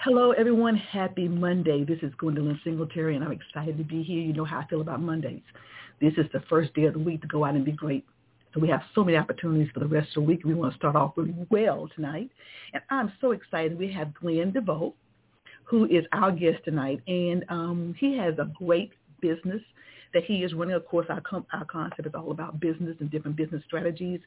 Hello, everyone. Happy Monday. This is Gwendolyn Singletary, and I'm excited to be here. You know how I feel about Mondays. This is the first day of the week to go out and be great. So we have so many opportunities for the rest of the week. We want to start off really well tonight. And I'm so excited. We have Glenn Deveaux, who is our guest tonight. And um, he has a great business that he is running. Of course, our, com- our concept is all about business and different business strategies.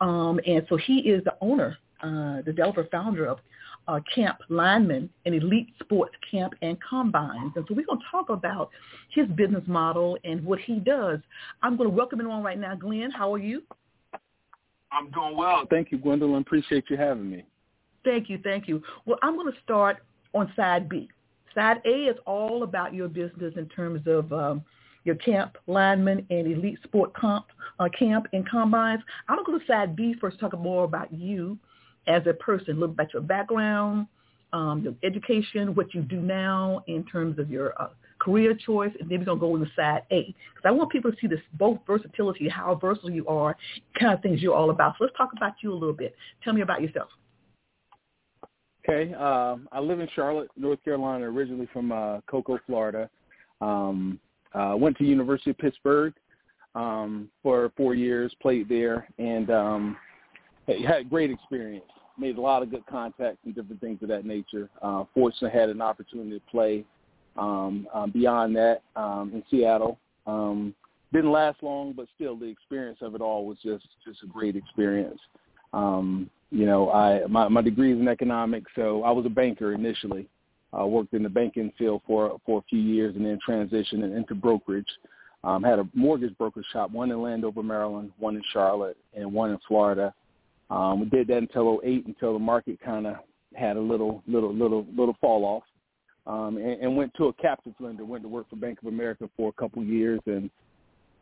Um, and so he is the owner, uh, developer, founder of uh, Camp Lineman and Elite Sports Camp and Combines. And so we're going to talk about his business model and what he does. I'm going to welcome him on right now. Glenn, how are you? I'm doing well. Thank you, Gwendolyn. Appreciate you having me. Thank you. Thank you. Well, I'm going to start on side B. Side A is all about your business in terms of um, your camp lineman and elite sport comp, uh, camp and combines. I'm going to go to side B first, talk more about you as a person, look at your background, um, your education, what you do now in terms of your uh, career choice, and then we're going to go into side A. Because I want people to see this both versatility, how versatile you are, kind of things you're all about. So let's talk about you a little bit. Tell me about yourself. Okay. Um, I live in Charlotte, North Carolina, originally from uh, Cocoa, Florida. Um, uh, went to University of Pittsburgh um, for four years, played there, and um, had a great experience. Made a lot of good contacts and different things of that nature. Uh, fortunately, had an opportunity to play um, um, beyond that um, in Seattle. Um, didn't last long, but still, the experience of it all was just just a great experience. Um, you know, I my, my degree is in economics, so I was a banker initially. I uh, worked in the banking field for for a few years, and then transitioned into brokerage. Um, had a mortgage brokerage shop, one in Landover, Maryland, one in Charlotte, and one in Florida. Um, we did that until 08, until the market kind of had a little, little, little, little fall off, um, and, and went to a captive lender. Went to work for Bank of America for a couple years, and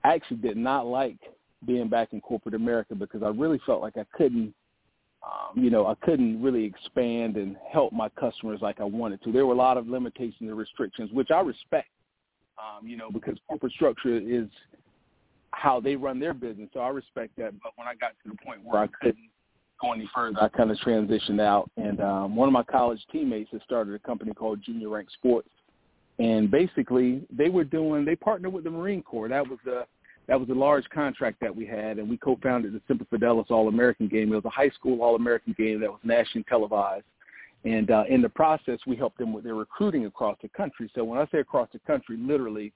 I actually did not like being back in corporate America because I really felt like I couldn't, um, you know, I couldn't really expand and help my customers like I wanted to. There were a lot of limitations and restrictions, which I respect, um, you know, because corporate structure is how they run their business. So I respect that. But when I got to the point where I couldn't go any further, I kind of transitioned out. And um, one of my college teammates had started a company called Junior Rank Sports, and basically they were doing they partnered with the Marine Corps. That was the that was a large contract that we had, and we co-founded the Semper Fidelis All-American Game. It was a high school All-American game that was nationally televised. And uh, in the process, we helped them with their recruiting across the country. So when I say across the country, literally,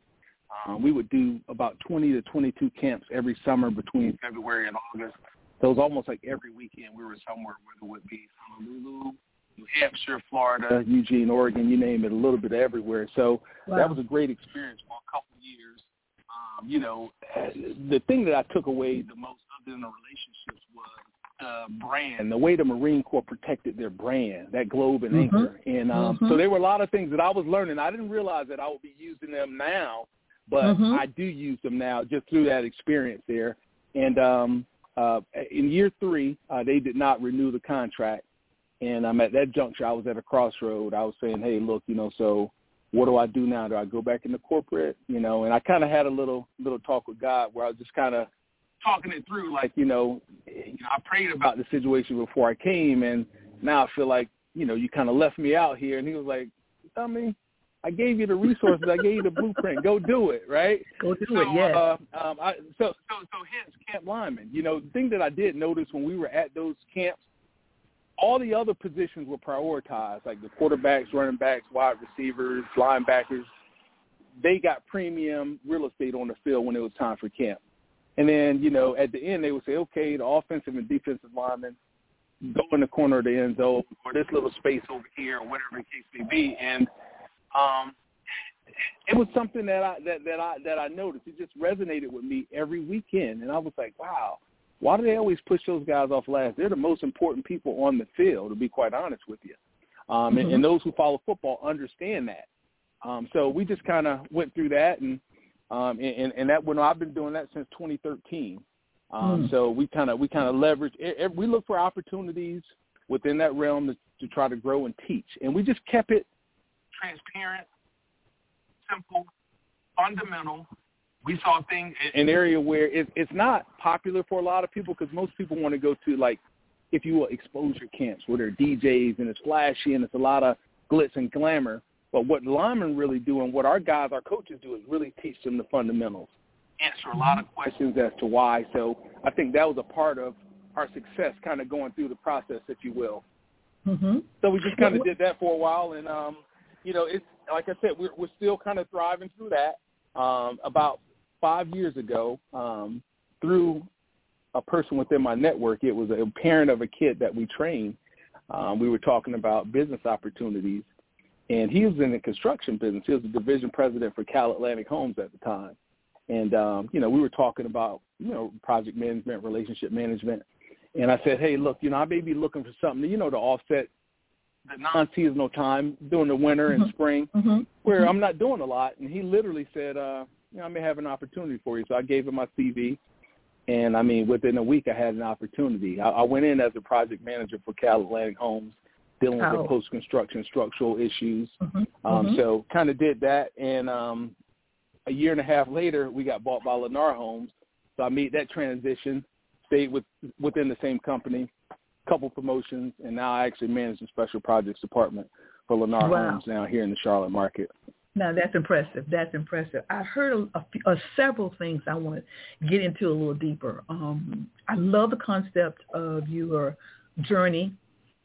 um, we would do about 20 to 22 camps every summer between February and August so it was almost like every weekend we were somewhere, whether it would be Honolulu, New Hampshire, Florida, Eugene, Oregon, you name it, a little bit everywhere. So wow. that was a great experience for a couple of years. Um, you know, the thing that I took away the most other than the relationships was the brand, the way the Marine Corps protected their brand, that globe and mm-hmm. anchor. And um, mm-hmm. so there were a lot of things that I was learning. I didn't realize that I would be using them now, but mm-hmm. I do use them now just through that experience there. And um, uh, in year three, uh, they did not renew the contract, and I'm at that juncture. I was at a crossroad. I was saying, "Hey, look, you know, so what do I do now? Do I go back into corporate? You know?" And I kind of had a little little talk with God where I was just kind of talking it through, like, you know, you know, I prayed about the situation before I came, and now I feel like, you know, you kind of left me out here. And he was like, "I mean, I gave you the resources. I gave you the blueprint. Go do it, right? Go do so, it. Yeah. Uh, um, I, so so so hence camp lineman. You know, the thing that I did notice when we were at those camps, all the other positions were prioritized, like the quarterbacks, running backs, wide receivers, linebackers. They got premium real estate on the field when it was time for camp. And then, you know, at the end they would say, okay, the offensive and defensive linemen go in the corner of the end zone or this little space over here or whatever the case may be. And um, it was something that I that that I that I noticed. It just resonated with me every weekend, and I was like, wow. Why do they always push those guys off last? They're the most important people on the field, to be quite honest with you. Um, and, and those who follow football understand that. Um, so we just kind of went through that, and um, and, and that when I've been doing that since 2013. Um, Mm. So we kind of we kind of leverage. e- e- We look for opportunities within that realm to, to try to grow and teach, and we just kept it transparent, simple, fundamental. We saw things in an area where it, it's not popular for a lot of people because most people want to go to like, if you will, exposure camps where they're DJs and it's flashy and it's a lot of glitz and glamour. But what linemen really do and what our guys, our coaches do is really teach them the fundamentals, answer a lot of questions as to why. So I think that was a part of our success, kind of going through the process, if you will. Mm-hmm. So we just kind of did that for a while, and um, you know, it's like I said, we're we're still kind of thriving through that. Um, about five years ago, um, through a person within my network, it was a parent of a kid that we trained. Um, we were talking about business opportunities, and he was in the construction business. He was the division president for Cal Atlantic Homes at the time, and um, you know, we were talking about you know project management, relationship management, and I said, hey, look, you know, I may be looking for something, you know, to offset the non-seasonal time during the winter and Mhm. spring Mm-hmm. where I'm not doing a lot. And he literally said, uh, you know, I may have an opportunity for you. So I gave him my CV. And I mean, within a week, I had an opportunity. I, I went in as a project manager for Cal Atlantic Homes, dealing with Oh. the post-construction structural issues. Mm-hmm. Um, So kind of did that. And um, a year and a half later, we got bought by Lennar Homes. So I made that transition, stayed with within the same company, couple promotions, and now I actually manage the special projects department for Lennar Wow. Homes now here in the Charlotte market. Now that's impressive. That's impressive. I heard a, a, few- uh, several things I want to get into a little deeper. Um, I love the concept of your journey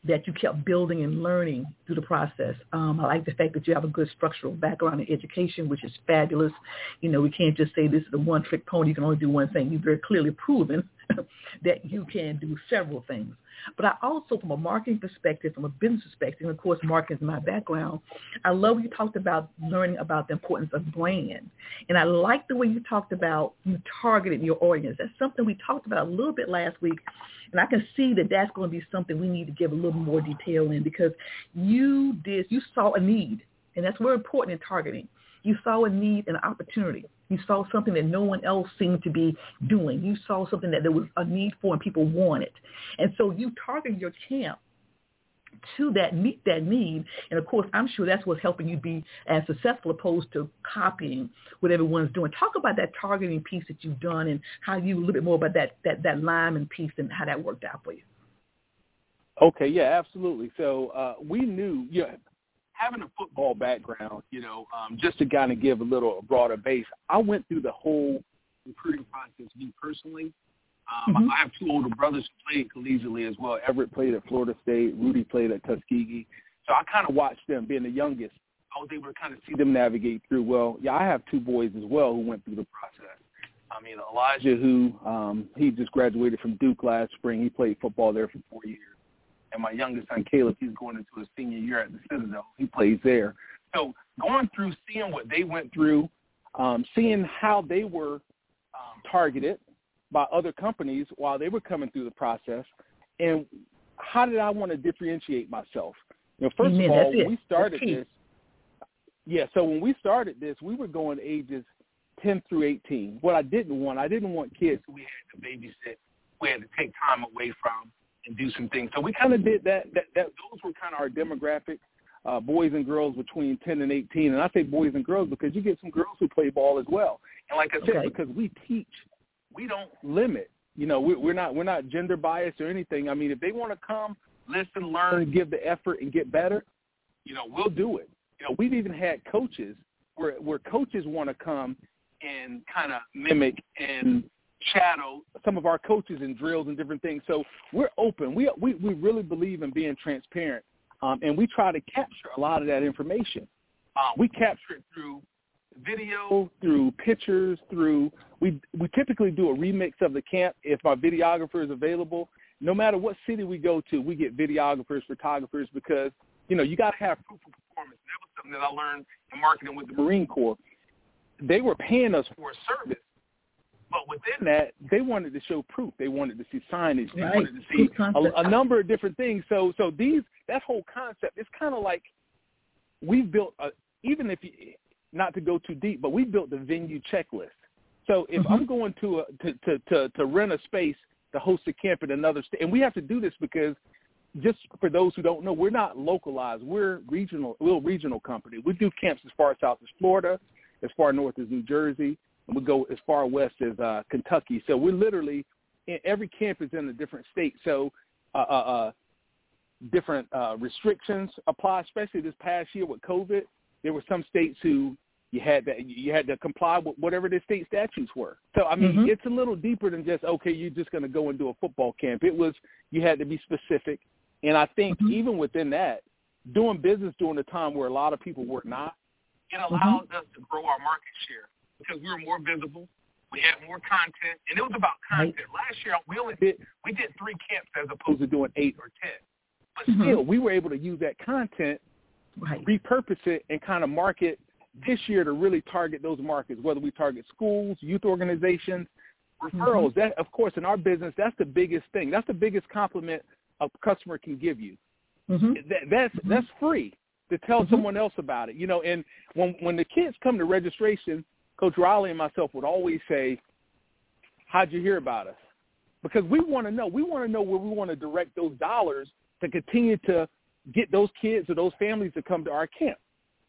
that you kept building and learning through the process. Um, I like the fact that you have a good structural background in education, which is fabulous. You know, we can't just say this is a one-trick pony. You can only do one thing. You've very clearly proven that you can do several things. But I also, from a marketing perspective, from a business perspective, and of course, marketing is my background, I love you talked about learning about the importance of brand. And I like the way you talked about you targeted your audience. That's something we talked about a little bit last week. And I can see that that's going to be something we need to give a little more detail in because you did, you saw a need. And that's very important in targeting. You saw a need and an opportunity. You saw something that no one else seemed to be doing. You saw something that there was a need for and people wanted. And so you targeted your camp to that meet that need. And of course, I'm sure that's what's helping you be as successful opposed to copying what everyone's doing. Talk about that targeting piece that you've done and how you a little bit more about that that that lineman piece and how that worked out for you. Okay, yeah, absolutely. So uh, we knew, know, having a football background, you know, um, just to kind of give a little broader base, I went through the whole recruiting process me personally. Um, Mhm. I have two older brothers who played collegiately as well. Everett played at Florida State. Rudy played at Tuskegee. So I kind of watched them being the youngest. I was able to kind of see them navigate through. Well, yeah, I have two boys as well who went through the process. I mean, Elijah, who um, he just graduated from Duke last spring. He played football there for four years and my youngest son Caleb, he's going into his senior year at the Citadel. He plays there. So going through, seeing what they went through, um, seeing how they were um, targeted by other companies while they were coming through the process, and how did I want to differentiate myself? You know, first Amen. of all, when we started this. Yeah, so when we started this, we were going ages 10 through 18. What I didn't want, I didn't want kids who we had to babysit, we had to take time away from and do some things. So we kind of did that. That, that those were kind of our demographic, uh, boys and girls between 10 and 18. And I say boys and girls because you get some girls who play ball as well. And like I said, Okay. because we teach, we don't limit. You know, we, we're not we're not gender biased or anything. I mean, if they want to come, listen, learn, give the effort, and get better, you know, we'll do it. You know, we've even had coaches where where coaches want to come and kind of mimic and shadow some of our coaches in drills and different things. So we're open. We we we really believe in being transparent, um, and we try to capture a lot of that information. Uh, we capture it through video, through pictures, through we we typically do a remix of the camp if my videographer is available. No matter what city we go to, we get videographers, photographers because you know you got to have proof of performance. That was something that I learned in marketing with the Marine Corps. They were paying us for a service, but within that, they wanted to show proof. They wanted to see signage. They Right. wanted to see a, a number of different things. So, so these that whole concept, it's kind of like we've built a, even if you, not to go too deep, but we built the venue checklist. So if Mhm. I'm going to, a, to to to to rent a space to host a camp in another state, and we have to do this because just for those who don't know, we're not localized. We're regional. We're a regional company. We do camps as far south as Florida, as far north as New Jersey, and we go as far west as uh, Kentucky. So we're literally in, every camp is in a different state. So uh, uh, uh, different uh, restrictions apply, especially this past year with COVID. There were some states who you had that you had to comply with whatever the state statutes were. So I mean, Mhm. it's a little deeper than just okay, you're just going to go and do a football camp. It was you had to be specific, and I think Mhm. even within that, doing business during a time where a lot of people were not, it allowed us to grow our market share because we were more visible. We had more content, and it was about Right. content. Last year, we only did we did three camps as opposed to doing eight or ten. But Mhm. still, we were able to use that content Right. repurpose it and kind of market this year to really target those markets, whether we target schools, youth organizations, referrals. That, of course, in our business, that's the biggest thing. That's the biggest compliment a customer can give you. Mhm. That, that's that's free to tell Mhm. someone else about it. You know, and when when the kids come to registration, Coach Riley and myself would always say, "How'd you hear about us?" Because we want to know. We want to know where we want to direct those dollars to continue to get those kids or those families to come to our camp.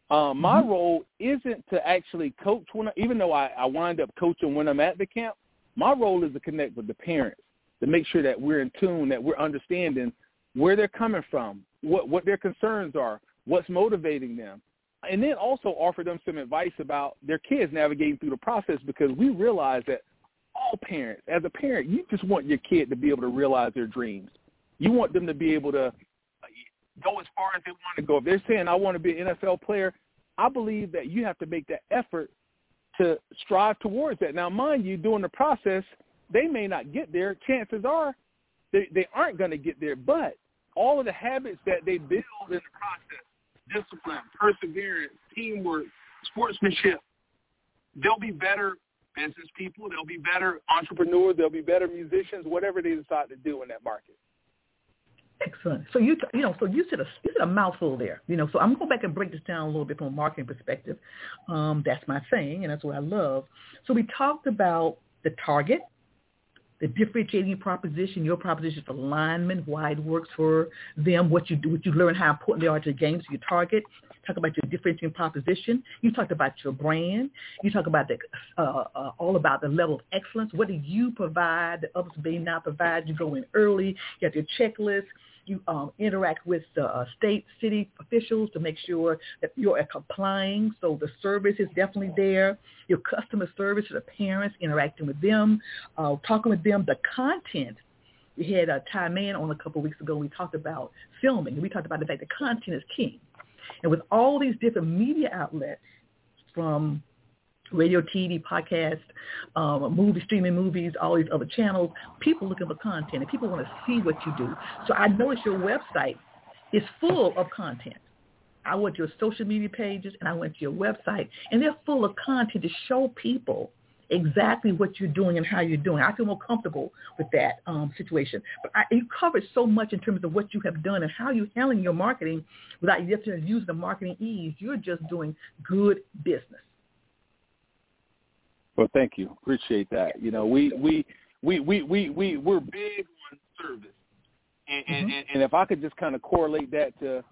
Um, my Mhm. role isn't to actually coach when, I, even though I, I wind up coaching when I'm at the camp. My role is to connect with the parents to make sure that we're in tune, that we're understanding where they're coming from, what what their concerns are, what's motivating them, and then also offer them some advice about their kids navigating through the process because we realize that all parents, as a parent, you just want your kid to be able to realize their dreams. You want them to be able to go as far as they want to go. If they're saying I want to be an NFL player, I believe that you have to make that effort to strive towards that. Now, mind you, during the process, they may not get there. Chances are they, they aren't going to get there. But all of the habits that they build in the process, discipline, perseverance, teamwork, sportsmanship, they'll be better business people. They'll be better entrepreneurs. They'll be better musicians, whatever they decide to do in that market. Excellent. So you you know so you said a you said a mouthful there. You know, so I'm going to go back and break this down a little bit from a marketing perspective. Um, that's my thing, and that's what I love. So we talked about the target, the differentiating proposition, your proposition for alignment, why it works for them, what you do, what you learn, how important they are to the game, so your target. Talk about your differentiating proposition. You talked about your brand. You talk about the uh, uh, all about the level of excellence. What do you provide that others may not provide? You go in early. You have your checklist. You um, interact with the uh, state, city officials to make sure that you're complying. So the service is definitely there. Your customer service to the parents, interacting with them, uh, talking with them. The content we had uh, Ty Man on a couple of weeks ago. We talked about filming. We talked about the fact that content is king. And with all these different media outlets from radio, TV, podcast, um, movie, streaming movies, all these other channels, people looking for content and people want to see what you do. So I noticed your website is full of content. I went to your social media pages and I went to your website and they're full of content to show people exactly what you're doing and how you're doing. I feel more comfortable with that um, situation. But I, you covered so much in terms of what you have done and how you're handling your marketing without you have to use the marketing ease. You're just doing good business. Well, thank you. Appreciate that. You know, we we we we we, we we're big on service, and, and, Mhm. and if I could just kind of correlate that to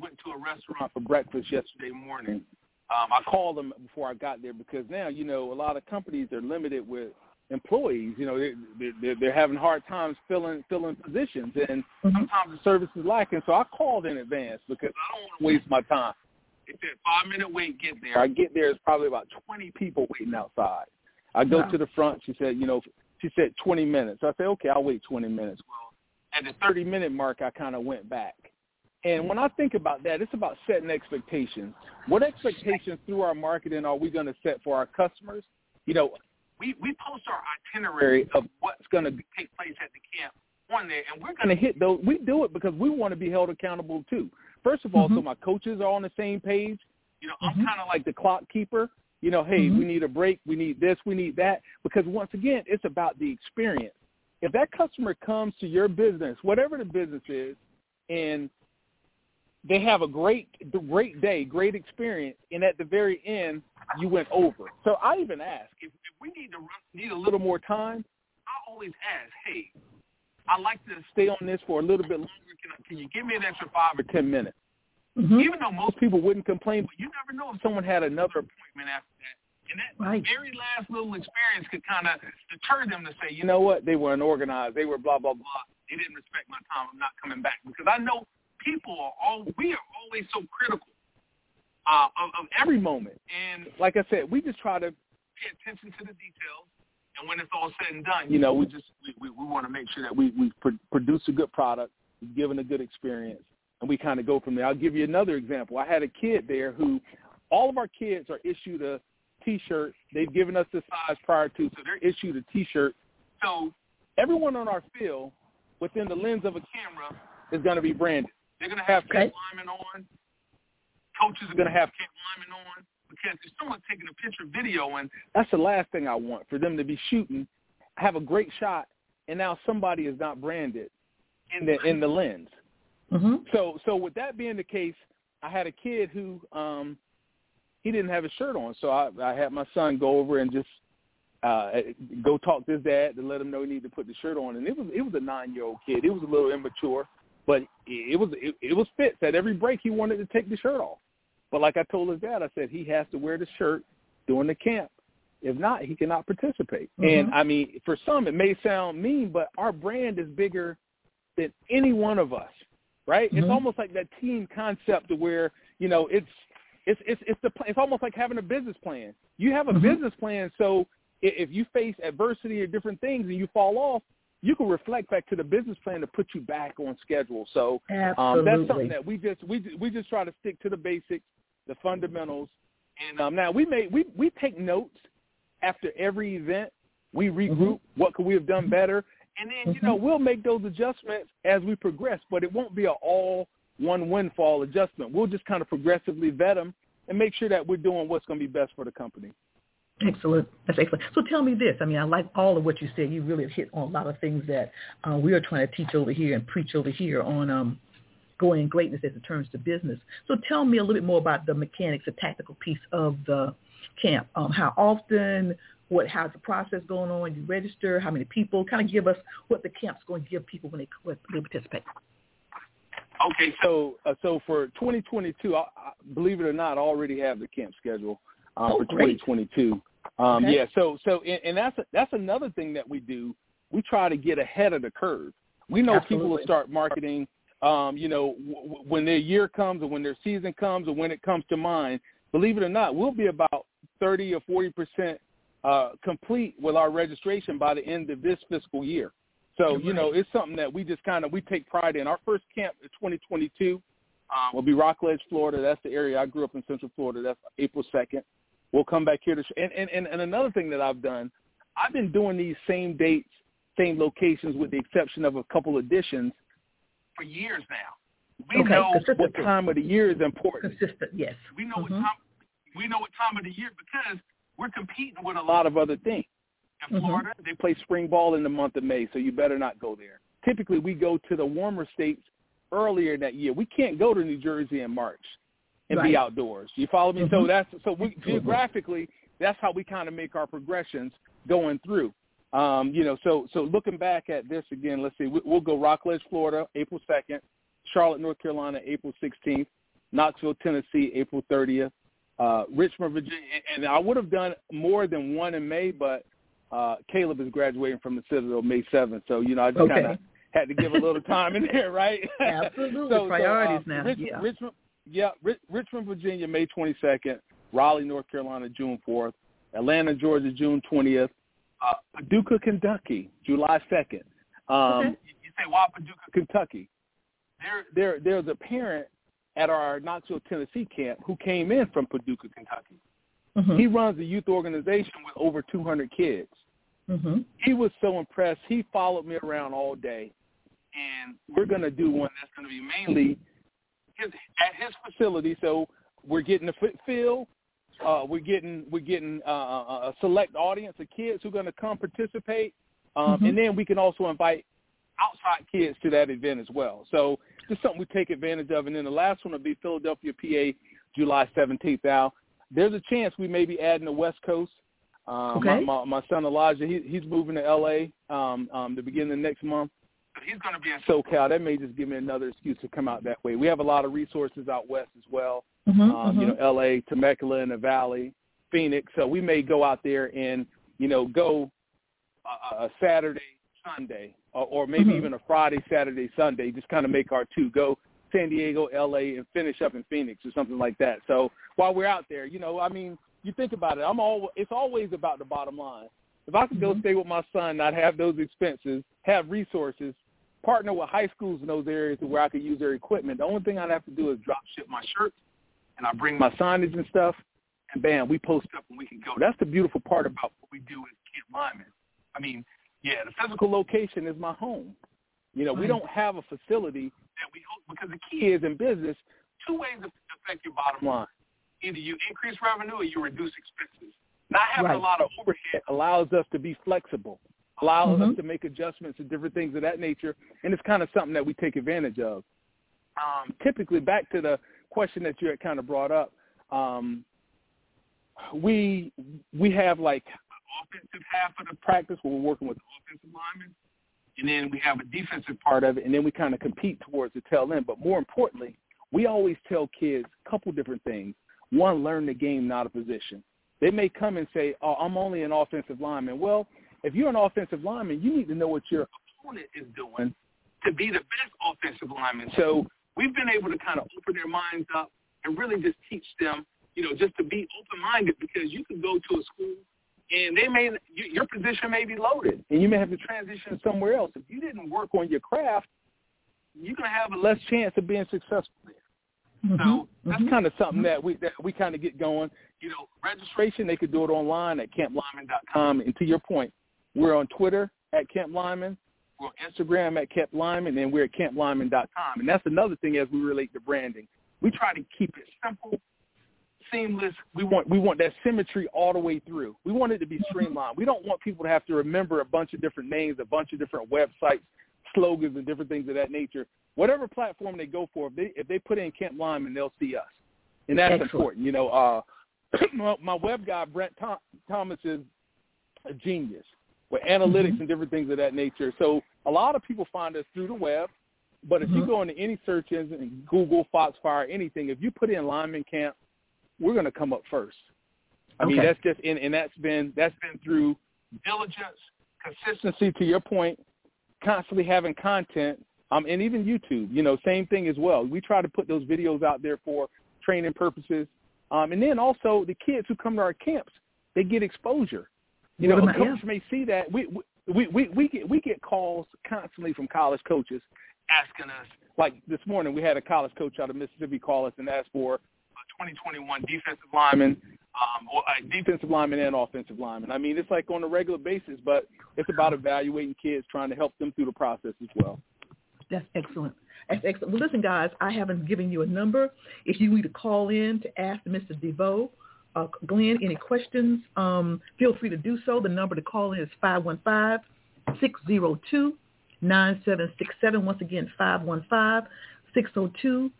went to a restaurant for breakfast yesterday morning. Um, I called them before I got there because now you know a lot of companies are limited with employees. You know, they're, they're, they're having hard times filling filling positions, and Mhm. sometimes the service is lacking. So I called in advance because I don't want to waste my time. It's a five minute wait, get there. I get there, it's probably about twenty people waiting outside. I go Wow. to the front. She said, you know, she said twenty minutes. So I said, okay, I'll wait twenty minutes. Well, at the thirty minute mark, I kind of went back. And when I think about that, it's about setting expectations. What expectations through our marketing are we going to set for our customers? You know, we we post our itinerary of what's going to take place at the camp on there, and we're going to hit those. We do it because we want to be held accountable too. First of all, so Mhm. my coaches are on the same page. You know, I'm Mhm. kind of like the clock keeper. You know, hey, Mhm. we need a break, we need this, we need that. Because once again, it's about the experience. If that customer comes to your business, whatever the business is, and they have a great great day, great experience, and at the very end you went over. So I even ask if, if we need to run, need a little more time. I always ask, hey, I'd like to stay on this for a little bit longer. Can, I, can you give me an extra five or ten minutes? Mhm. Even though most people wouldn't complain, but you never know if someone had another appointment after that. And that Right. very last little experience could kind of deter them to say, you know what, they were unorganized, they were blah blah blah. They didn't respect my time. I'm not coming back because I know people are all we are always so critical uh, of, of every moment. And like I said, we just try to pay attention to the details. And when it's all said and done, you know, we just we, we, we want to make sure that we we pr- produce a good product, given a good experience, and we kind of go from there. I'll give you another example. I had a kid there who, all of our kids are issued a T-shirt. They've given us the size prior to, so they're issued a T-shirt. So everyone on our field, within the lens of a camera, is going to be branded. They're going to have Okay. Camp Lineman on. Coaches are going to have Camp Lineman on because if someone's taking a picture, video, and that's the last thing I want for them to be shooting, have a great shot, and now somebody is not branded in the in the lens. Mhm. So so with that being the case, I had a kid who um he didn't have his shirt on, so I, I had my son go over and just uh go talk to his dad to let him know he needed to put the shirt on. And it was it was a nine year old kid. It was a little immature, but it, was it, it was fits. At every break, he wanted to take the shirt off. But like I told his dad, I said he has to wear the shirt during the camp. If not, he cannot participate. Mhm. And I mean, for some, it may sound mean, but our brand is bigger than any one of us, right? It's Mhm. almost like that team concept to where you know it's it's it's it's the it's almost like having a business plan. You have a Mhm. business plan, so if you face adversity or different things and you fall off, you can reflect back to the business plan to put you back on schedule. So um, that's something that we just we we just try to stick to the basics, the fundamentals. And um, now we may we we take notes after every event. We regroup. What could we have done better? And then you know we'll make those adjustments as we progress. But it won't be an all one windfall adjustment. We'll just kind of progressively vet them and make sure that we're doing what's going to be best for the company. Excellent. That's excellent. So tell me this. I mean, I like all of what you said. You really have hit on a lot of things that uh, we are trying to teach over here and preach over here on um, going greatness as it turns to business. So tell me a little bit more about the mechanics, the tactical piece of the camp. Um, how often, what, how's the process going on? You register, how many people? Kind of give us what the camp's going to give people when they, when they participate. Okay, so uh, so for 2022, I, I, believe it or not, I already have the camp schedule um, Oh, for great. 2022. Um, Okay. Yeah, so so and, and that's that's another thing that we do. We try to get ahead of the curve. We know people will start marketing, um, you know, w- when their year comes or when their season comes or when it comes to mind. Believe it or not, we'll be about 30 or 40 percent uh, complete with our registration by the end of this fiscal year. So you know, it's something that we just kind of we take pride in. Our first camp in 2022 um, will be Rockledge, Florida. That's the area I grew up in, Central Florida. That's April 2nd. We'll come back here to and, and and and another thing that I've done, I've been doing these same dates, same locations, with the exception of a couple additions for years now. We Okay, know what time of the year is important. Consistent, yes. We know what Mhm. time we know what time of the year because we're competing with a lot of other things. In Mhm. Florida, they play spring ball in the month of May, so you better not go there. Typically, we go to the warmer states earlier that year. We can't go to New Jersey in March and Right. be outdoors. You follow me? So Mhm. that's so we geographically that's how we kind of make our progressions going through. Um, you know, so so looking back at this again, let's see, we, we'll go Rockledge, Florida, April second, Charlotte, North Carolina, April sixteenth, Knoxville, Tennessee, April thirtieth, uh, Richmond, Virginia, and I would have done more than one in May, but uh, Caleb is graduating from the Citadel May seventh, so you know I just Okay. kind of had to give a little time in there, right? Absolutely. so, Priorities now, Richmond, yeah. Richmond, yeah, Rich, Richmond, Virginia, May 22nd. Raleigh, North Carolina, June 4th. Atlanta, Georgia, June 20th. Uh, Paducah, Kentucky, July 2nd. Um, Okay. You say why Paducah, Kentucky? There, there, there's a parent at our Knoxville, Tennessee camp who came in from Paducah, Kentucky. Mhm. He runs a youth organization with over 200 kids Mhm. he was so impressed. He followed me around all day, and we're going to do one that's going to be mainly his, at his facility. So we're getting the fit feel. Uh, we're getting we're getting uh, a select audience of kids who are going to come participate, um, mm-hmm. and then we can also invite outside kids to that event as well. So just something we take advantage of. And then the last one will be Philadelphia, PA, July 17th. Now, there's a chance we may be adding the West Coast. Um, okay. my, my, my son Elijah, he, he's moving to LA um, um, the beginning of next month. He's going to be in SoCal. That may just give me another excuse to come out that way. We have a lot of resources out west as well. Mm-hmm, um, mm-hmm. You know, LA, Temecula in the Valley, Phoenix. So we may go out there and you know go a, a Saturday, Sunday, or, or maybe mm-hmm. even a Friday, Saturday, Sunday. Just kind of make our two go San Diego, LA, and finish up in Phoenix or something like that. So while we're out there, you know, I mean, you think about it. I'm all. It's always about the bottom line. If I could go mm-hmm. stay with my son, not have those expenses, have resources, partner with high schools in those areas where I could use their equipment. The only thing I'd have to do is drop ship my shirts, and I bring my signage and stuff, and bam, we post up and we can go. That's the beautiful part about what we do at Camp Lineman. I mean, yeah, the physical location is my home. You know, we don't have a facility that we hope because the key is in business two ways to affect your bottom line. Either you increase revenue or you reduce expenses. Not having right. a lot of overhead allows us to be flexible, allows mm-hmm. us to make adjustments and different things of that nature, and it's kind of something that we take advantage of. Um, typically, back to the question that you had kind of brought up, um, we we have like offensive half of the practice where we're working with the offensive linemen, and then we have a defensive part of it, and then we kind of compete towards the tail end. But more importantly, we always tell kids a couple different things. One, learn the game, not a position. They may come and say, "Oh, I'm only an offensive lineman." Well, if you're an offensive lineman, you need to know what your opponent is doing to be the best offensive lineman. So we've been able to kind of open their minds up and really just teach them, you know, just to be open-minded because you can go to a school and they may your position may be loaded, and you may have to transition somewhere else. If you didn't work on your craft, you're gonna have a less chance of being successful there. Mm-hmm. So that's mm-hmm. kind of something that we that we kind of get going. You know, registration they could do it online at camplineman.com. And to your point, we're on Twitter at Camp Lineman. We're on Instagram at Camp Lineman, and we're at camplineman.com. And that's another thing as we relate to branding. We try to keep it simple, seamless. We want we want that symmetry all the way through. We want it to be streamlined. We don't want people to have to remember a bunch of different names, a bunch of different websites, slogans, and different things of that nature. Whatever platform they go for, if they if they put in Camp Lineman, they'll see us, and that's Excellent. important. You know, uh, my, web guy Brent Tom, Thomas is a genius with analytics mm-hmm. and different things of that nature. So a lot of people find us through the web. But if mm-hmm. you go into any search engine, Google, Foxfire, anything, if you put in Lineman Camp, we're going to come up first. I okay. mean, that's just and, and that's been that's been through diligence, consistency. To your point, constantly having content, um, and even YouTube. You know, same thing as well. We try to put those videos out there for training purposes, um, and then also the kids who come to our camps, they get exposure. You know, a coach may see that. We we we we get we get calls constantly from college coaches asking us. Like this morning, we had a college coach out of Mississippi call us and ask for 2021 defensive lineman, um, or uh, defensive lineman and offensive lineman. I mean, it's like on a regular basis, but it's about evaluating kids, trying to help them through the process as well. That's excellent. That's excellent. Well, listen, guys, I haven't given you a number. If you need to call in to ask Mr. Deveaux, uh, Glenn, any questions, um, feel free to do so. The number to call in is 515-602-9767. Once again, 515-602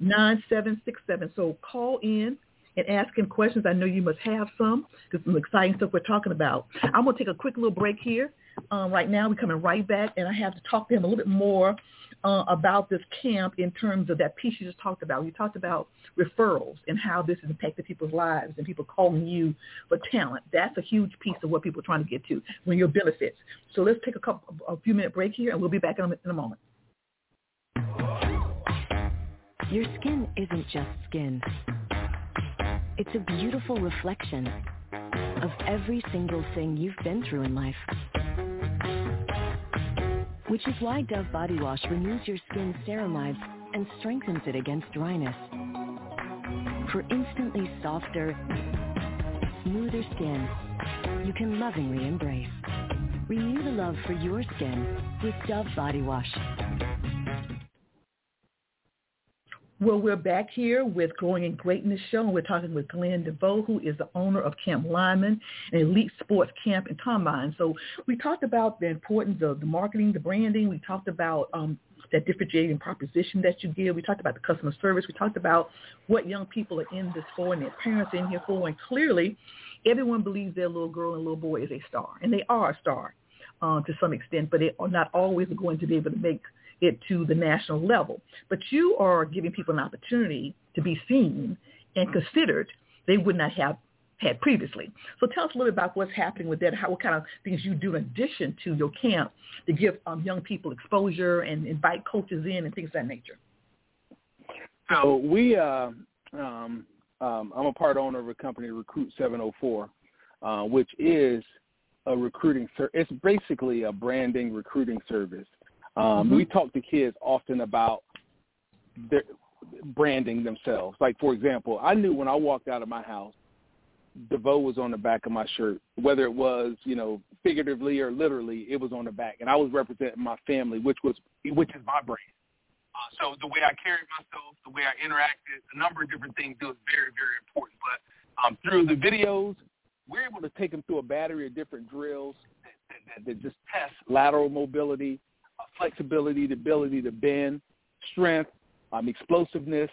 9767. So call in and ask him questions. I know you must have some because some exciting stuff we're talking about. I'm going to take a quick little break here. Um, right now, we're coming right back, and I have to talk to him a little bit more uh, about this camp in terms of that piece you just talked about. You talked about referrals and how this has impacted people's lives and people calling you for talent. That's a huge piece of what people are trying to get to when your benefits. So let's take a couple, a few minute break here, and we'll be back in a, in a moment. Your skin isn't just skin. It's a beautiful reflection of every single thing you've been through in life. Which is why Dove Body Wash renews your skin's ceramides and strengthens it against dryness. For instantly softer, smoother skin you can lovingly embrace. Renew the love for your skin with Dove Body Wash. Well, we're back here with Growing in Greatness Show, and we're talking with Glenn Deveaux, who is the owner of Camp Lineman, an elite sports camp in Combine. So we talked about the importance of the marketing, the branding. We talked about um, that differentiating proposition that you give. We talked about the customer service. We talked about what young people are in this for and their parents are in here for. And clearly, everyone believes their little girl and little boy is a star, and they are a star uh, to some extent, but they are not always going to be able to make it to the national level. But you are giving people an opportunity to be seen and considered they would not have had previously. So tell us a little bit about what's happening with that, how, what kind of things you do in addition to your camp to give um, young people exposure and invite coaches in and things of that nature. So we, uh, um, um, I'm a part owner of a company, Recruit 704, uh, which is a recruiting, ser- it's basically a branding recruiting service. Um, mm-hmm. We talk to kids often about their branding themselves. Like, for example, I knew when I walked out of my house, Deveaux was on the back of my shirt, whether it was, you know, figuratively or literally, it was on the back. And I was representing my family, which was, which is my brand. Uh, so the way I carried myself, the way I interacted, a number of different things was very, very important. But um, through the videos, we're able to take them through a battery of different drills that, that, that just test lateral mobility, flexibility, the ability to bend, strength, um, explosiveness,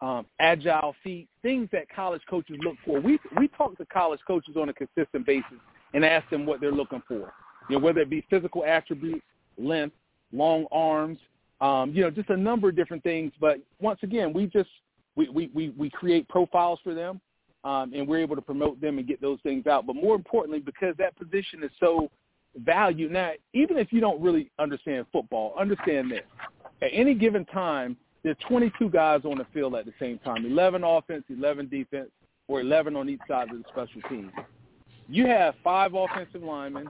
um, agile feet, things that college coaches look for. We we talk to college coaches on a consistent basis and ask them what they're looking for. You know, whether it be physical attributes, length, long arms, um, you know, just a number of different things. But once again, we just we we we, we create profiles for them, um, and we're able to promote them and get those things out. But more importantly, because that position is so valued now, even if you don't really understand football, understand this: at any given time, there's 22 guys on the field at the same time, 11 offense, 11 defense, or 11 on each side of the special team. You have five offensive linemen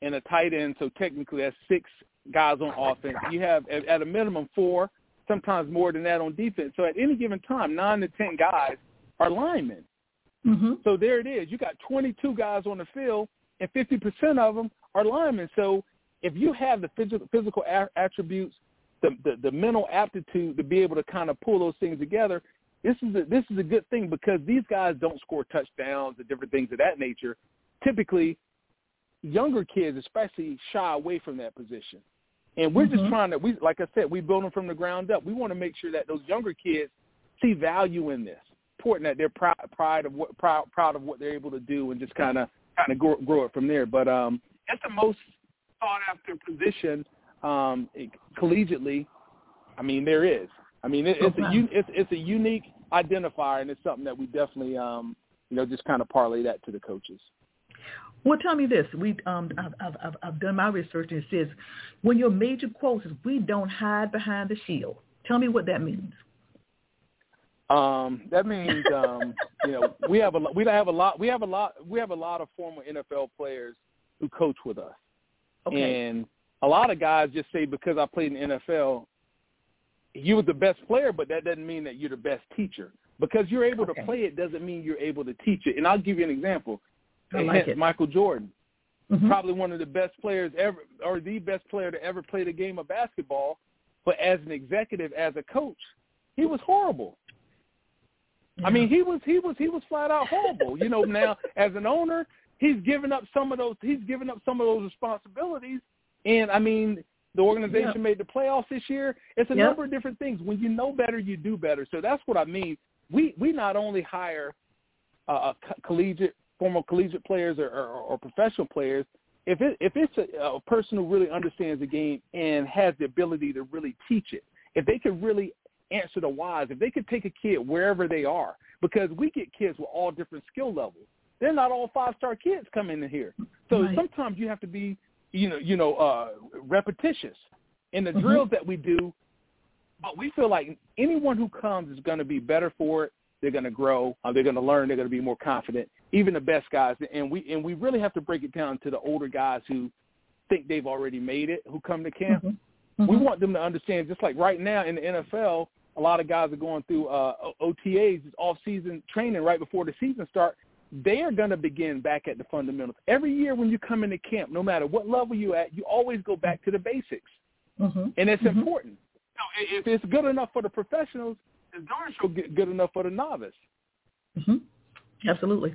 and a tight end, so technically that's six guys on offense. You have at a minimum four, sometimes more than that on defense. So at any given time, nine to ten guys are linemen. Mm-hmm. So there it is. You got 22 guys on the field, and 50% of them are linemen. So if you have the physical, physical attributes the, the, the mental aptitude to be able to kind of pull those things together, this is a, this is a good thing because these guys don't score touchdowns and different things of that nature. Typically, younger kids especially shy away from that position. And we're mm-hmm. just trying to, we like I said, we build them from the ground up. We want to make sure that those younger kids see value in this. Important that they're proud, proud of what, proud, proud of what they're able to do, and just kind of kind of grow, grow it from there. But um, it's the most sought after position um, collegiately, I mean there is. I mean it, it's a it's it's a unique identifier, and it's something that we definitely um, you know just kind of parlay that to the coaches. Well, tell me this. We, um, I've, I've, I've done my research, and it says when your major quote is "We don't hide behind the shield." Tell me what that means. Um, that means um, you know we have a we have a lot we have a lot we have a lot of former NFL players who coach with us, okay. and a lot of guys just say because I played in the NFL, you were the best player, but that doesn't mean that you're the best teacher. Because you're able okay. to play it doesn't mean you're able to teach it. And I'll give you an example. I like it. Michael Jordan, mm-hmm. probably one of the best players ever, or the best player to ever play the game of basketball. But as an executive, as a coach, he was horrible. Yeah. I mean, he was he was he was flat out horrible. you know, now as an owner, he's given up some of those he's given up some of those responsibilities and I mean, the organization yeah. made the playoffs this year. It's a yep. number of different things. When you know better, you do better. So that's what I mean. We we not only hire uh, collegiate, former collegiate players or, or, or professional players. If it if it's a, a person who really understands the game and has the ability to really teach it, if they could really answer the whys, if they could take a kid wherever they are, because we get kids with all different skill levels. They're not all five star kids coming in here. So right. sometimes you have to be you know, you know, uh, repetitious in the mm-hmm. drills that we do. But we feel like anyone who comes is going to be better for it. They're going to grow. Uh, they're going to learn. They're going to be more confident. Even the best guys, and we and we really have to break it down to the older guys who think they've already made it, who come to camp. Mm-hmm. We mm-hmm. want them to understand, just like right now in the NFL, a lot of guys are going through uh, OTAs, off-season training right before the season start they are going to begin back at the fundamentals. Every year when you come into camp, no matter what level you're at, you always go back to the basics. Mm-hmm. And it's mm-hmm. important. So if it's good enough for the professionals, is darn sure good enough for the novice. Mm-hmm. Absolutely.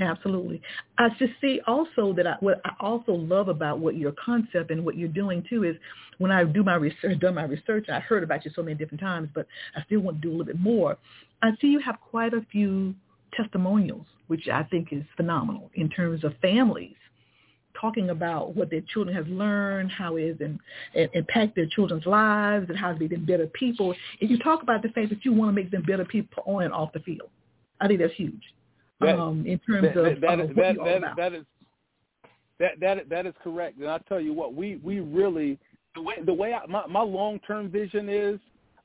Absolutely. I just see also that I, what I also love about what your concept and what you're doing too is when I do my research, done my research, I heard about you so many different times, but I still want to do a little bit more. I see you have quite a few testimonials, which I think is phenomenal in terms of families talking about what their children have learned, how it has impacted their children's lives, and how they've been better people. If you talk about the fact that you want to make them better people on and off the field, I think that's huge that, um, in terms that, of that, uh, that, that, that is that that that is correct. And I tell you what, we we really the way the way I, my my long term vision is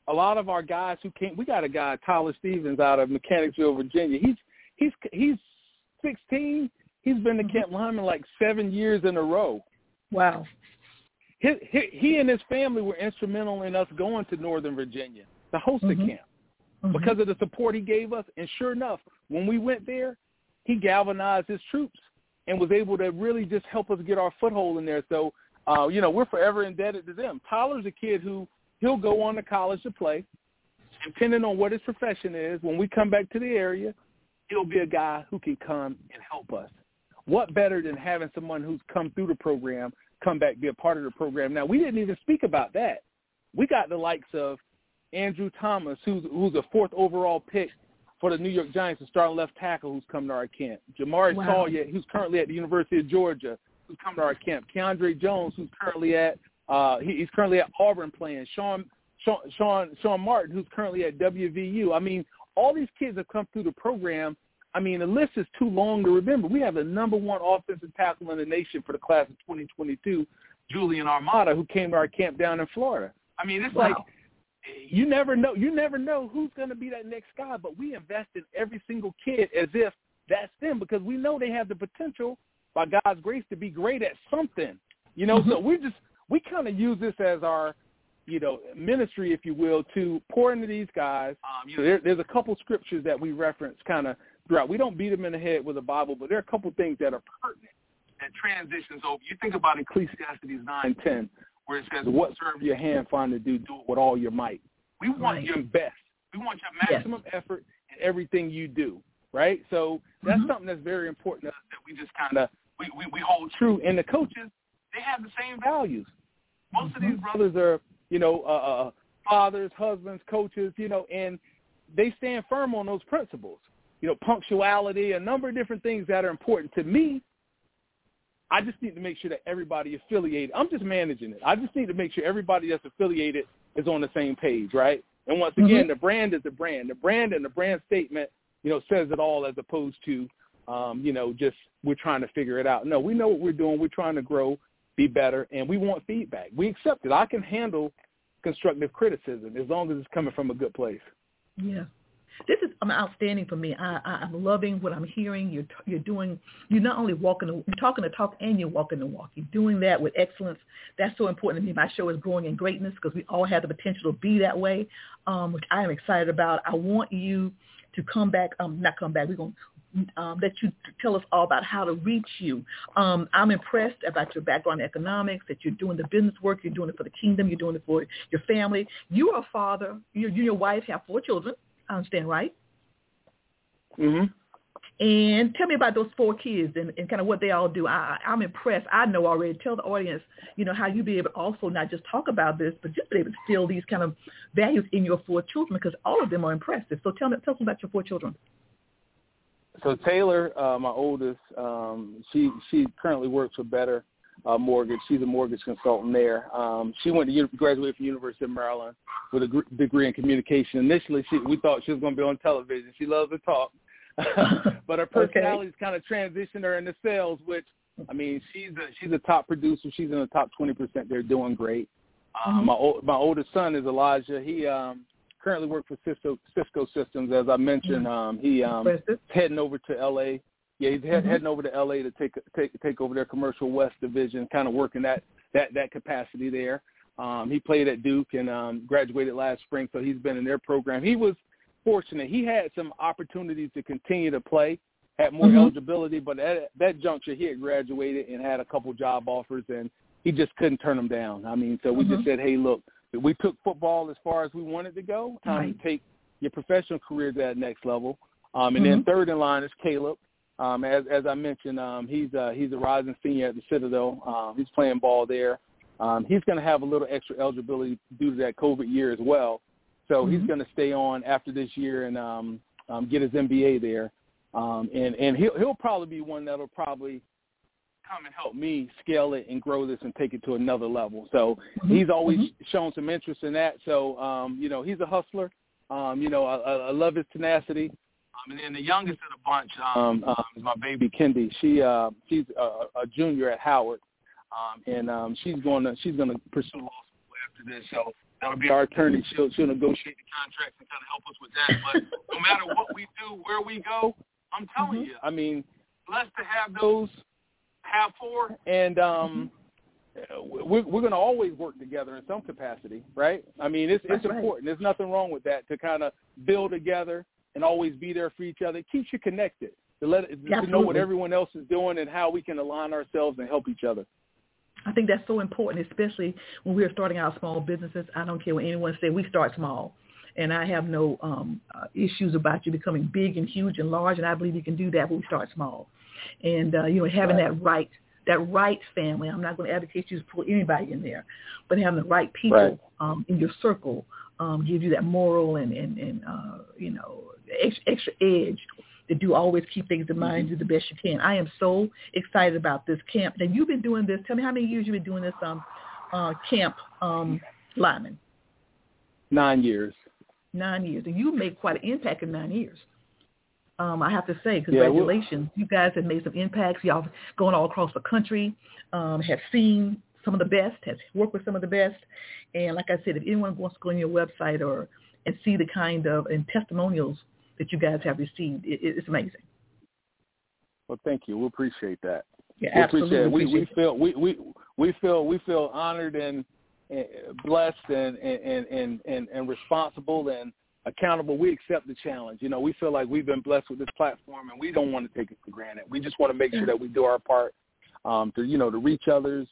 a lot of our guys who came. We got a guy Tyler Stevens out of Mechanicsville, Virginia. He's he's he's 16. He's been the mm-hmm. camp lineman like seven years in a row. Wow. He, he, he and his family were instrumental in us going to Northern Virginia to host mm-hmm. the camp mm-hmm. because of the support he gave us. And sure enough, when we went there, he galvanized his troops and was able to really just help us get our foothold in there. So, uh, you know, we're forever indebted to them. Tyler's a kid who he'll go on to college to play. Depending on what his profession is, when we come back to the area, he'll be a guy who can come and help us. What better than having someone who's come through the program come back be a part of the program? Now, we didn't even speak about that. We got the likes of Andrew Thomas, who's who's a fourth overall pick for the New York Giants, a starting left tackle who's come to our camp. Jamari wow. Salyer, who's currently at the University of Georgia, who's come to our camp. Keandre Jones, who's currently at uh, he, he's currently at Auburn playing. Sean, Sean Sean Sean Martin, who's currently at WVU. I mean, all these kids have come through the program. I mean, the list is too long to remember. We have the number one offensive tackle in the nation for the class of 2022, Julian Armella, who came to our camp down in Florida. I mean, it's wow. like you never know. You never know who's going to be that next guy. But we invest in every single kid as if that's them because we know they have the potential, by God's grace, to be great at something. You know, mm-hmm. so we just we kind of use this as our, you know, ministry, if you will, to pour into these guys. Um, you know, there, there's a couple scriptures that we reference kind of throughout. We don't beat them in the head with the Bible, but there are a couple things that are pertinent that transitions over. You think about Ecclesiastes nine ten where it says, "What serve your hand find to do, do it with all your might." We want right. your best. We want your maximum yes. effort in everything you do. Right. So that's mm-hmm. something that's very important to us that we just kind of we, we we hold true. And the coaches, they have the same values. Most mm-hmm. of these brothers are, you know, uh, uh, fathers, husbands, coaches, you know, and they stand firm on those principles. You know, punctuality, a number of different things that are important to me I just need to make sure that everybody affiliated. I'm just managing it. I just need to make sure everybody that's affiliated is on the same page, right? And once again, mm-hmm. the brand is the brand. The brand and the brand statement, you know, says it all as opposed to, um, you know, just we're trying to figure it out. No, we know what we're doing. We're trying to grow, be better, and we want feedback. We accept it. I can handle constructive criticism as long as it's coming from a good place. Yeah this is um, outstanding for me. I, I, I'm loving what I'm hearing. You're you're doing. You're not only walking, you're talking the talk, and you're walking the walk. You're doing that with excellence. That's so important to me. My show is growing in greatness because we all have the potential to be that way, um, which I am excited about. I want you to come back. Um, not come back. We're going um, that you tell us all about how to reach you. Um, I'm impressed about your background in economics, that you're doing the business work, you're doing it for the kingdom, you're doing it for your family. You are a father. You, you and your wife have four children. I understand, right? Mhm. And tell me about those four kids and, and kind of what they all do. I, I'm impressed. I know already. Tell the audience, you know, how you be able to also not just talk about this, but just be able to instill these kind of values in your four children because all of them are impressive. So tell me, tell us about your four children. So Taylor, uh, my oldest, um, she she currently works for Better uh, mortgage. She's a mortgage consultant there. Um, she went to graduate from University of Maryland with a gr- degree in communication. Initially, she, we thought she was going to be on television. She loves to talk, but her personality's okay. kind of transitioned her into sales. Which I mean, she's a she's a top producer. She's in the top twenty percent. They're doing great. Um, mm-hmm. My my oldest son is Elijah. He um, currently works for Cisco Cisco Systems. As I mentioned, mm-hmm. um, he um, heading over to L.A yeah, he's head, mm-hmm. heading over to LA to take take take over their commercial West division, kind of working that that that capacity there. Um, he played at Duke and um, graduated last spring, so he's been in their program. He was fortunate; he had some opportunities to continue to play, had more mm-hmm. eligibility, but at that juncture, he had graduated and had a couple job offers, and he just couldn't turn them down. I mean, so we mm-hmm. just said, "Hey, look, we took football as far as we wanted to go. Time right. to take your professional career to that next level. Um, and mm-hmm. then third in line is Caleb. Um, as as I mentioned, um, he's uh, he's a rising senior at the Citadel. Um, he's playing ball there. Um, he's going to have a little extra eligibility due to that COVID year as well. So mm-hmm. he's going to stay on after this year and um, um, get his MBA there. Um, and and he'll he'll probably be one that'll probably come and help me scale it and grow this and take it to another level. So mm-hmm. he's always mm-hmm. shown some interest in that. So um, you know, he's a hustler. Um, you know, I, I love his tenacity. Um, and then the youngest of the bunch um, um, is my baby Kendi. She uh, she's a, a junior at Howard, um, and um, she's going to she's going to pursue law school after this. So that'll be our attorney. She'll she'll negotiate the contracts and kind of help us with that. But no matter what we do, where we go, I'm telling mm-hmm. you, I mean, blessed to have those have four, and um, we're, we're going to always work together in some capacity, right? I mean, it's it's important. There's nothing wrong with that to kind of build together and always be there for each other. It keeps you connected to let to know what everyone else is doing and how we can align ourselves and help each other. I think that's so important, especially when we're starting our small businesses. I don't care what anyone say. We start small, and I have no um, uh, issues about you becoming big and huge and large. And I believe you can do that when we start small. And uh, you know, having right. that right that right family. I'm not going to advocate you to pull anybody in there, but having the right people right. Um, in your circle um, gives you that moral and and, and uh, you know extra, extra edge to do always keep things in mind, mm-hmm. do the best you can. I am so excited about this camp. And you've been doing this. Tell me how many years you've been doing this um, uh, camp, um, Lineman? Nine years. Nine years. And you made quite an impact in nine years. Um, I have to say, congratulations. Yeah, you guys have made some impacts. Y'all going all across the country, um, have seen some of the best, have worked with some of the best. And like I said, if anyone wants to go on your website or and see the kind of and testimonials that you guys have received. It, it's amazing. Well, thank you. We appreciate that. Yeah, we absolutely. Appreciate. We, we feel we, we we feel we feel honored and blessed and, and and and and responsible and accountable. We accept the challenge. You know, we feel like we've been blessed with this platform, and we don't want to take it for granted. We just want to make sure that we do our part um, to you know to reach others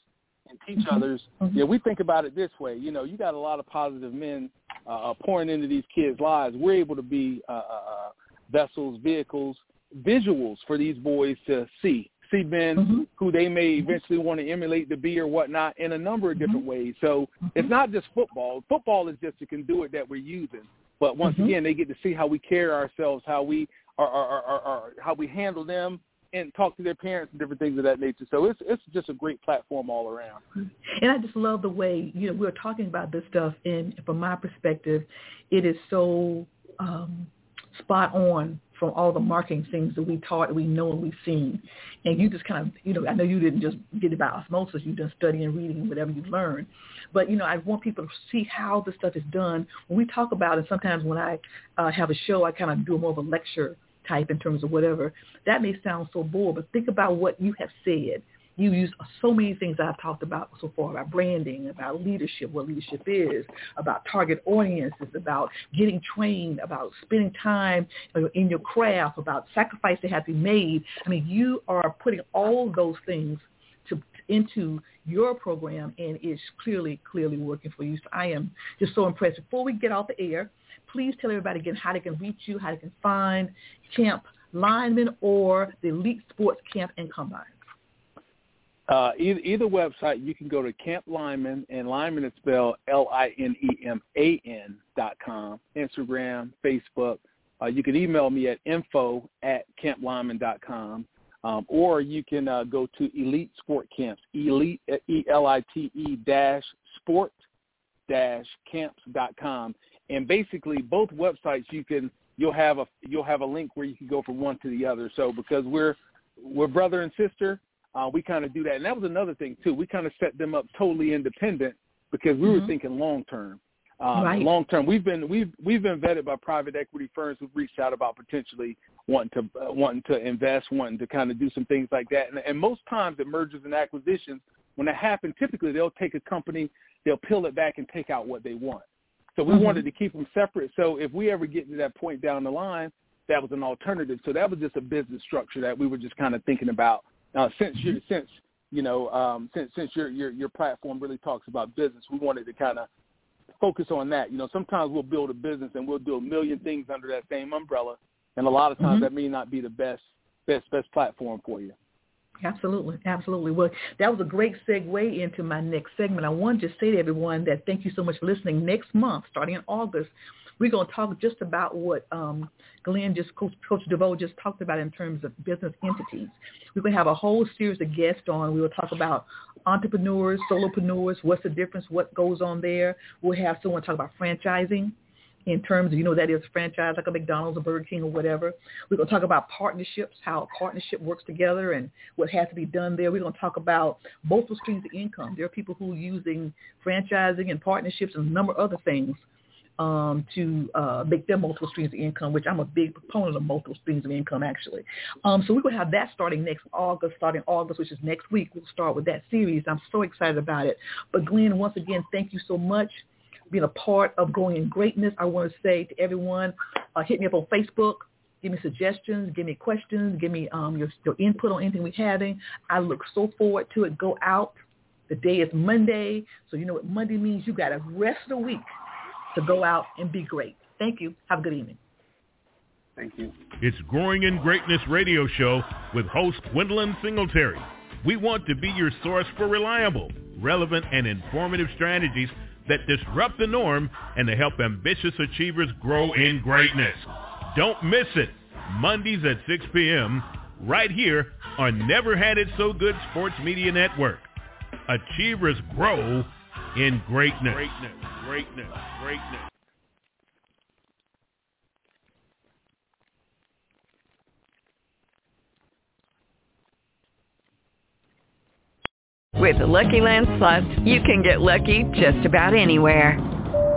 and teach mm-hmm. others. Mm-hmm. Yeah, we think about it this way. You know, you got a lot of positive men uh, uh, pouring into these kids' lives. We're able to be uh, uh, uh, vessels, vehicles, visuals for these boys to see. See men mm-hmm. who they may eventually want to emulate to be or whatnot in a number of different mm-hmm. ways. So mm-hmm. it's not just football. Football is just a conduit that we're using. But once mm-hmm. again, they get to see how we carry ourselves, how we are, are, are, are, how we handle them, and talk to their parents and different things of that nature. So it's it's just a great platform all around. And I just love the way you know we're talking about this stuff, and from my perspective, it is so um, spot on from all the marketing things that we taught, we know, and we've seen. And you just kind of, you know, I know you didn't just get it by osmosis. You've done studying and reading and whatever you've learned. But, you know, I want people to see how this stuff is done. When we talk about it, sometimes when I uh, have a show, I kind of do more of a lecture type in terms of whatever. That may sound so bored, but think about what you have said. You use so many things I've talked about so far about branding, about leadership, what leadership is, about target audiences, about getting trained, about spending time in your craft, about sacrifice that has to be made. I mean, you are putting all those things to, into your program, and it's clearly, clearly working for you. So I am just so impressed. Before we get off the air, please tell everybody again how they can reach you, how they can find Camp Lineman or the Elite Sports Camp and Combine. Uh, either, either website, you can go to Camp Lineman, and Lineman is spelled L-I-N-E-M-A-N dot com, Instagram, Facebook. Uh, you can email me at info at dot com, um, or you can uh, go to Elite Sport Camps, Elite, E-L-I-T-E dash sport dash camps dot com, and basically both websites you can you'll have a you'll have a link where you can go from one to the other. So because we're we're brother and sister, uh, we kind of do that. And that was another thing too. We kind of set them up totally independent because we mm-hmm. were thinking long term. Um, right. Long term, we've been we've we've been vetted by private equity firms who've reached out about potentially wanting to uh, wanting to invest, wanting to kind of do some things like that. And, and most times, at mergers and acquisitions, when that happens, typically they'll take a company, they'll peel it back and take out what they want. So we mm-hmm. wanted to keep them separate. So if we ever get to that point down the line, that was an alternative. So that was just a business structure that we were just kind of thinking about. Uh, since you since you know um, since since your your your platform really talks about business, we wanted to kind of focus on that. You know, sometimes we'll build a business and we'll do a million things under that same umbrella, and a lot of times mm-hmm. that may not be the best best best platform for you. Absolutely, absolutely. Well, that was a great segue into my next segment. I wanted to say to everyone that thank you so much for listening. Next month, starting in August, we're going to talk just about what um, Glenn just, Coach, Coach Deveaux just talked about in terms of business entities. We're going to have a whole series of guests on. We will talk about entrepreneurs, solopreneurs, what's the difference, what goes on there. We'll have someone talk about franchising in terms of, you know, that is franchise like a McDonald's or Burger King or whatever. We're going to talk about partnerships, how a partnership works together and what has to be done there. We're going to talk about multiple streams of income. There are people who are using franchising and partnerships and a number of other things um, to uh, make them multiple streams of income, which I'm a big proponent of multiple streams of income, actually. Um, so we will have that starting next August, starting August, which is next week. We'll start with that series. I'm so excited about it. But Glenn, once again, thank you so much being a part of Growing in Greatness. I want to say to everyone, uh, hit me up on Facebook. Give me suggestions. Give me questions. Give me um, your, your input on anything we're having. I look so forward to it. Go out. The day is Monday, so you know what Monday means. You got a rest the week to go out and be great. Thank you. Have a good evening. Thank you. It's Growing in Greatness radio show with host Gwendolyn Singletary. We want to be your source for reliable, relevant, and informative strategies that disrupt the norm and to help ambitious achievers grow in greatness. Don't miss it. Mondays at 6 p.m. right here on Never Had It So Good Sports Media Network. Achievers grow in greatness. Greatness, greatness, greatness. With the Lucky Land Slots, you can get lucky just about anywhere.